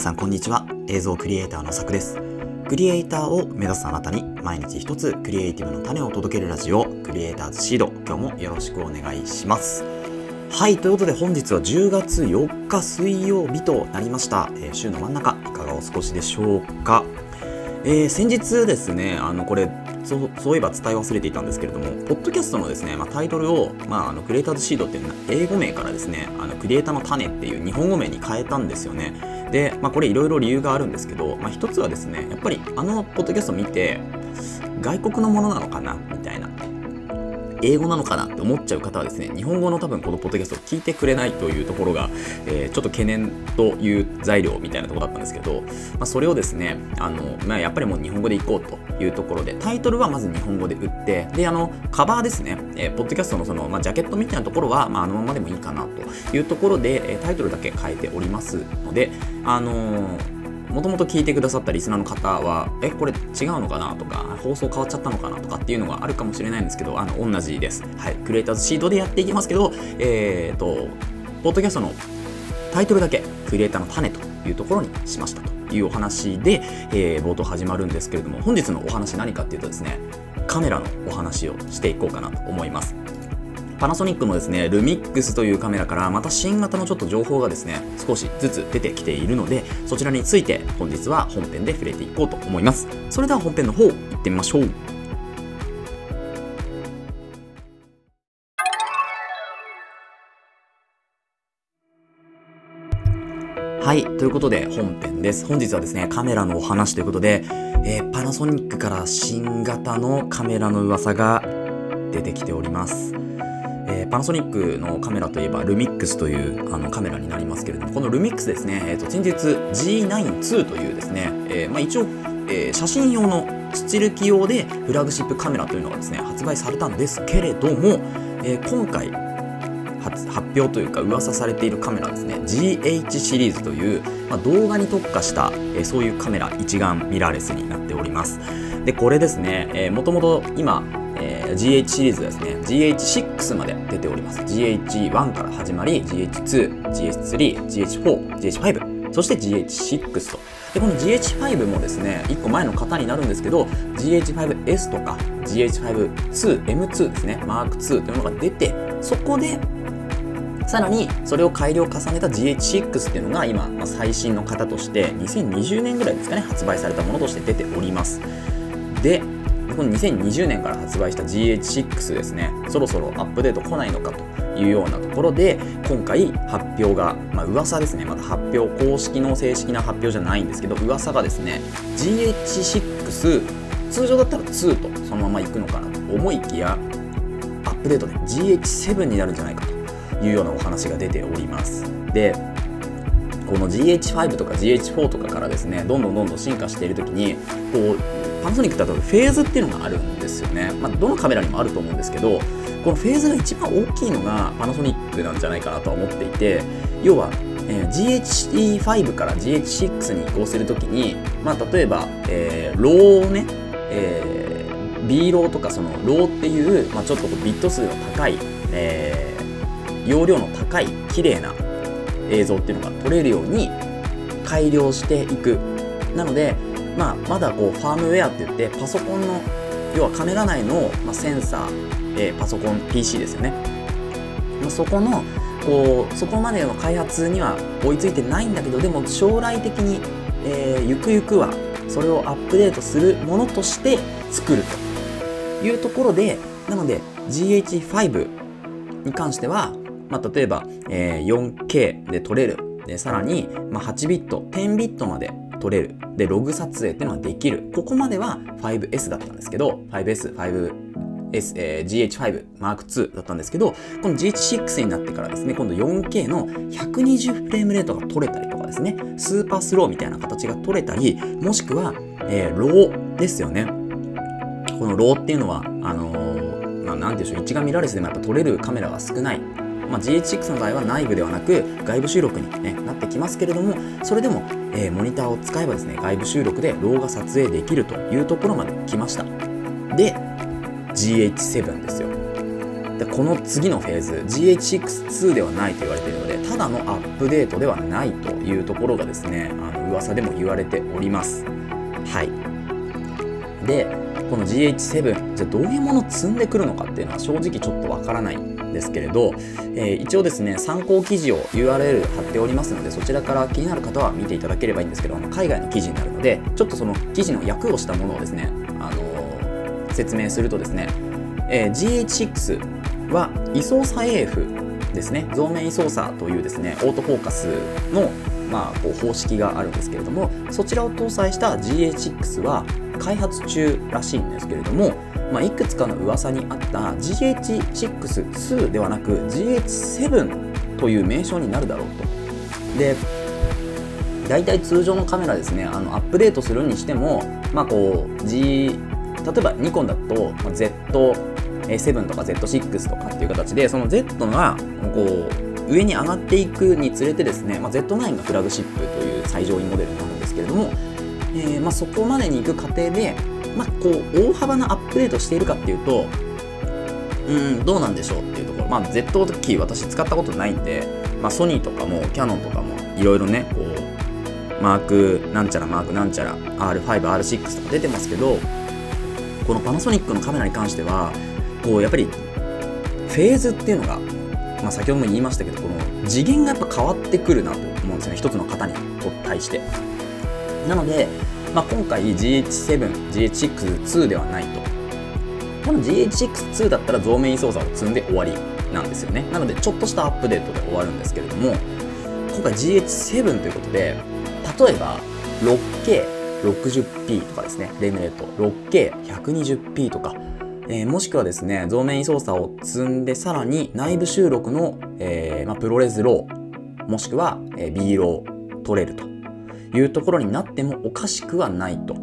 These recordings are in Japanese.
さんこんにちは。映像クリエイターのさくです。クリエイターを目指すあなたに毎日一つクリエイティブの種を届けるラジオクリエイターズシード。今日もよろしくお願いします。はいということで本日は10月4日水曜日となりました、えー、週の真ん中いかがお過ごしでしょうか。えー、先日ですね、あの、これ、そうそういえば伝え忘れていたんですけれども、ポッドキャストのですね、まあ、タイトルを、まあ、あのクリエイターズシードっていう英語名からですね、あのクリエイターの種っていう日本語名に変えたんですよね。で、まあ、これいろいろ理由があるんですけど、まあ、一つはですね、やっぱりあのポッドキャストを見て、外国のものなのかなみ。英語なのかなって思っちゃう方はですね、日本語の多分このポッドキャストを聞いてくれないというところが、えー、ちょっと懸念という材料みたいなところだったんですけど、まあ、それをですね、あの、まあ、やっぱりもう日本語でいこうというところで、タイトルはまず日本語で売って、で、あの、カバーですね、えー、ポッドキャストのその、まあ、ジャケットみたいなところは、まあ、あのままでもいいかなというところで、えタイトルだけ変えておりますので、あのーもともと聞いてくださったリスナーの方は、え、これ違うのかなとか、放送変わっちゃったのかなとかっていうのがあるかもしれないんですけど、あの、同じです。はい。クリエイターズシードでやっていきますけど、えーと、ポッドキャストのタイトルだけ、クリエイターの種というところにしましたというお話で、えー、冒頭始まるんですけれども、本日のお話何かっていうとですね、カメラのお話をしていこうかなと思います。パナソニックのですね、ルミックスというカメラからまた新型のちょっと情報がですね、少しずつ出てきているので、そちらについて本日は本編で触れていこうと思います。それでは本編の方、行ってみましょう。はい。ということで、本編です。本日はですね、カメラのお話ということで、えー、パナソニックから新型のカメラの噂が出てきております。パナソニックのカメラといえばルミックスというあのカメラになりますけれどもこのルミックスですね、えーと、先日 G92 というですね、えーまあ、一応、えー、写真用のスチル機用でフラグシップカメラというのがですね発売されたんですけれども、えー、今回発表というか噂されているカメラですね GH シリーズという、まあ、動画に特化した、えー、そういうカメラ一眼ミラーレスになっております。でこれですね、もともと今えー、GH シリーズですね GH6 まで出ております。GH1 から始まり GH2、GH3、GH4、GH5 そして GH6 と。でこの GH5 もですね1個前の型になるんですけど GH5S とか GH52、M2 ですね Mark2 というのが出てそこでさらにそれを改良を重ねた GH6 っていうのが今、まあ、最新の型として2020年ぐらいですかね発売されたものとして出ております。でこの2020年から発売した GH6 ですね、そろそろアップデート来ないのかというようなところで、今回発表が、まあ噂ですね、まだ発表、公式の正式な発表じゃないんですけど、噂がですね、GH6、通常だったら2とそのまま行くのかなと思いきや、アップデートで GH7 になるんじゃないかというようなお話が出ております。で、この GH5 とか GH4 とかからですねどんどんどんどん進化している時にこうパナソニックだとフェーズっていうのがあるんですよね。まあ、どのカメラにもあると思うんですけど、このフェーズが一番大きいのがパナソニックなんじゃないかなとは思っていて、要は、えー、GH5 から GH6 に移行するときに、まあ、例えば、えー、 RAW をね、えー、B RAW とかその RAW っていう、まあ、ちょっとビット数の高い、えー、容量の高い綺麗な映像っていうのが撮れるように改良していく。なので、まあ、まだこうファームウェアって言ってパソコンの要はカメラ内の、まあ、センサー、えー、パソコン PC ですよね、まあ、そこのこうそこまでの開発には追いついてないんだけどでも将来的に、えー、ゆくゆくはそれをアップデートするものとして作るというところでなので GH5 に関しては、まあ、例えば、えー、4K で撮れる。でさらに、まあ、8ビット10ビットまで撮れる。で、ログ撮影っていうのができる。ここまでは 5S だったんですけど、5S、5S、えー、GH5 Mark II だったんですけど、この GH6 になってからですね、今度 4K の120フレームレートが撮れたりとかですね、スーパースローみたいな形が取れたり、もしくは、えー、 RAW ですよね。この RAW っていうのは、あのー、まあ、なんていうんでしょう、一眼ミラーレスでもやっぱ撮れるカメラが少ない。まあ、GH6 の場合は内部ではなく外部収録に、ね、なってきますけれどもそれでも、えー、モニターを使えばですね外部収録でローが撮影できるというところまで来ました。で GH7 ですよ。でこの次のフェーズ GH62 ではないと言われているのでただのアップデートではないというところがですねあの噂でも言われております。はい。でこの GH7 じゃあどういうものを積んでくるのかっていうのは正直ちょっとわからない。ですけれど、えー、一応ですね参考記事を URL 貼っておりますのでそちらから気になる方は見ていただければいいんですけど海外の記事になるのでちょっとその記事の訳をしたものをですね、あのー、説明するとですね、えー、GH6 は位相差 AF ですね増面位相差というですねオートフォーカスのまあ、こう方式があるんですけれどもそちらを搭載した GH6 は開発中らしいんですけれども、まあ、いくつかの噂にあった GH62 ではなく GH7 という名称になるだろうと。で大体通常のカメラですねあのアップデートするにしても、まあこう G、例えばニコンだと Z7 とか Z6 とかっていう形でその Z がこう上に上がっていくにつれてですね、まあ、Z9 がフラグシップという最上位モデルになるんですけれどもえー、ま、そこまでに行く過程で、まあ、こう大幅なアップデートしているかっていうとうんどうなんでしょうっていうところ、まあ、Z キー私使ったことないんで、まあ、ソニーとかもキヤノンとかもいろいろねこうマークなんちゃらマークなんちゃら R5R6 とか出てますけどこのパナソニックのカメラに関してはこうやっぱりフェーズっていうのが、まあ、先ほども言いましたけどこの次元がやっぱ変わってくるなと思うんですよね。一つの型に対して。なので、まあ、今回 GH7、GH62 ではないと。多分 GH62 だったら増面位操作を積んで終わりなんですよね。なので、ちょっとしたアップデートで終わるんですけれども、今回 GH7 ということで、例えば 6K60p とかですね、フレームレート 6K120p とか、えー、もしくはですね、増面位操作を積んで、さらに内部収録の、えーまあ、 ProRes RAW、もしくは、えー、B ロー取れるというところになってもおかしくはないと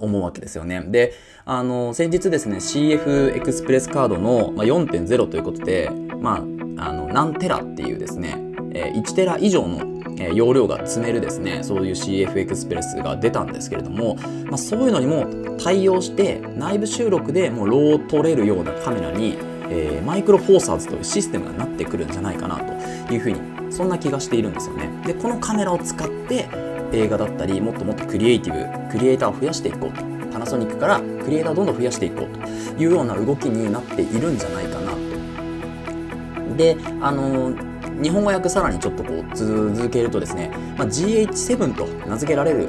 思うわけですよね。で、あの、先日ですね、CF エクスプレスカードの4.0ということで、まあ、あの、何テラっていうですね、1テラ以上の容量が積めるですね、そういう CF エクスプレスが出たんですけれども、まあ、そういうのにも対応して、内部収録でもう RAW を撮れるようなカメラに、えー、マイクロフォーサーズというシステムがなってくるんじゃないかなというふうにそんな気がしているんですよね。でこのカメラを使って映画だったりもっともっとクリエイティブクリエイターを増やしていこうと。パナソニックからクリエイターをどんどん増やしていこうと。いうような動きになっているんじゃないかなと。であの日本語訳さらにちょっとこう続けるとですね、まあ、GH7 と名付けられる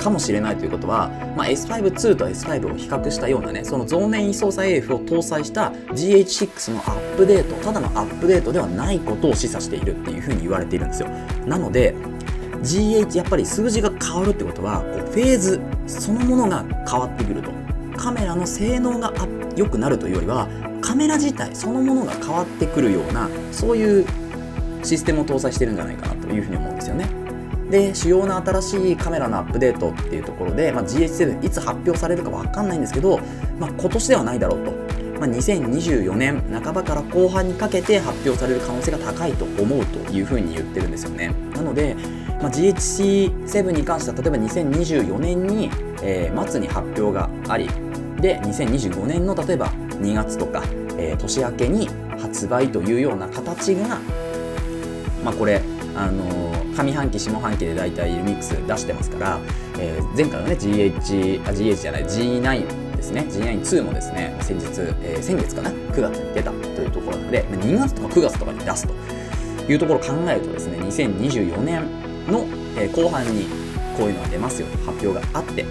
かもしれないということは、まあ、S5-2 と S5 を比較したようなね、その増面位相差 AF を搭載した GH6 のアップデート、ただのアップデートではないことを示唆しているっていうふうに言われているんですよ。なので、GH、やっぱり数字が変わるってことは、こうフェーズそのものが変わってくると。カメラの性能が良くなるというよりは、カメラ自体そのものが変わってくるような、そういうシステムを搭載してるんじゃないかなというふうに思うんですよね。で主要な新しいカメラのアップデートっていうところで、まあ、GH7 いつ発表されるか分かんないんですけど、まあ、今年ではないだろうと、まあ、2024年半ばから後半にかけて発表される可能性が高いと思うというふうに言ってるんですよね。なので、まあ、GHC7 に関しては例えば2024年に、えー、末に発表がありで2025年の例えば2月とか、えー、年明けに発売というような形がまあこれあの上半期下半期で大体ミックス出してますから、えー、前回のね GH あ GH じゃない G9 ですね。G92 もですね先日、えー、先月かな9月に出たというところなので2月とか9月とかに出すというところを考えるとですね2024年の、え、後半にこういうのが出ますよと発表があって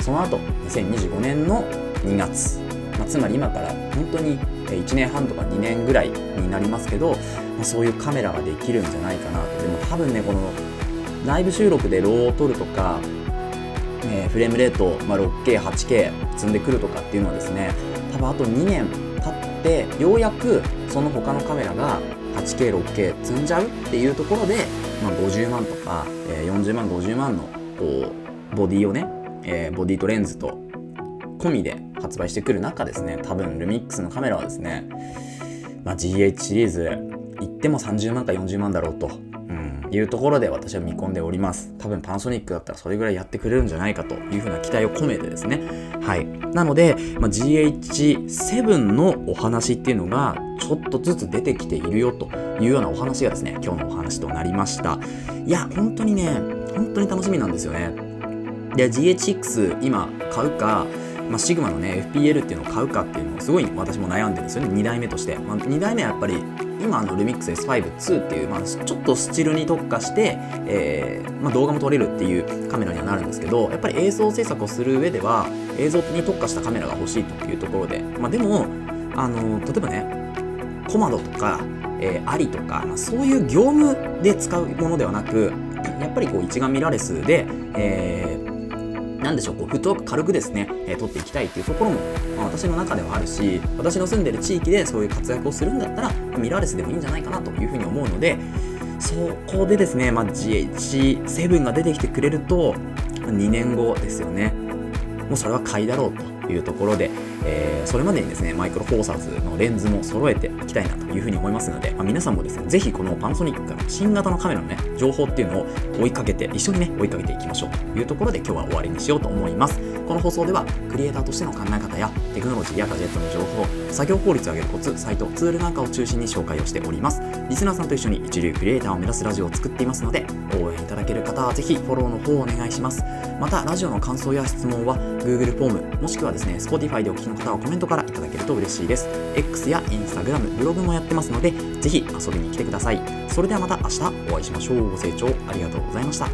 その後2025年の2月、まあ、つまり今から本当に1年半とか2年ぐらいになりますけど、まあ、そういうカメラができるんじゃないかな。でも多分ねこの内部収録でローを撮るとか、えー、フレームレート、まあ、6K、8K 積んでくるとかっていうのはですね多分あと2年経ってようやくその他のカメラが 8K、6K 積んじゃうっていうところで、まあ、50万とか、えー、40万、50万のこうボディをね、えー、ボディとレンズと込みで発売してくる中ですね、多分ルミックスのカメラはですね、まあ、GH シリーズ行っても30万か40万だろうと。うん。いうところで私は見込んでおります多分パナソニックだったらそれぐらいやってくれるんじゃないかというふうな期待を込めてですねはいなので、まあ、GH7 のお話っていうのがちょっとずつ出てきているよというようなお話がですね今日のお話となりましたいや本当にね本当に楽しみなんですよねで GH6 今買うかまあ、シグマのね FPL っていうのを買うかっていうのをすごい私も悩んでるんですよね。2代目として、まあ、2代目はやっぱり今のルミックス S52 っていう、まあ、ちょっとスチルに特化して、えーまあ、動画も撮れるっていうカメラにはなるんですけどやっぱり映像制作をする上では映像に特化したカメラが欲しいというところで、まあ、でもあの例えばねコマドとか、えー、アリとか、まあ、そういう業務で使うものではなくやっぱりこう一眼ミラーレスで、えーなんでしょう、こう、フットワーク軽くですね、えー、取っていきたいっていうところも、まあ、私の中ではあるし、私の住んでる地域でそういう活躍をするんだったら、ミラーレスでもいいんじゃないかなというふうに思うので、そこでですね、まあ、GH7 が出てきてくれると、2年後ですよね。もうそれは買いだろうというところで、えー、それまでにですね、マイクロフォーサーズのレンズも揃えていきたいなというふうに思いますので、まあ、皆さんもですね、ぜひこのパナソニックから新型のカメラのね、情報っていうのを追いかけて、一緒にね、追いかけていきましょうというところで今日は終わりにしようと思います。この放送では、クリエイターとしての考え方や、テクノロジーやガジェットの情報、作業効率を上げるコツ、サイト、ツールなんかを中心に紹介をしております。リスナーさんと一緒に一流クリエイターを目指すラジオを作っていますので、応援いただける方はぜひフォローの方をお願いします。また、ラジオの感想や質問は Google フォーム、もしくはですね、Spotify でお聞きの方はコメントからいただけると嬉しいです。X や Instagram、ブログもやってますので、ぜひ遊びに来てください。それではまた明日お会いしましょう。ご清聴ありがとうございました。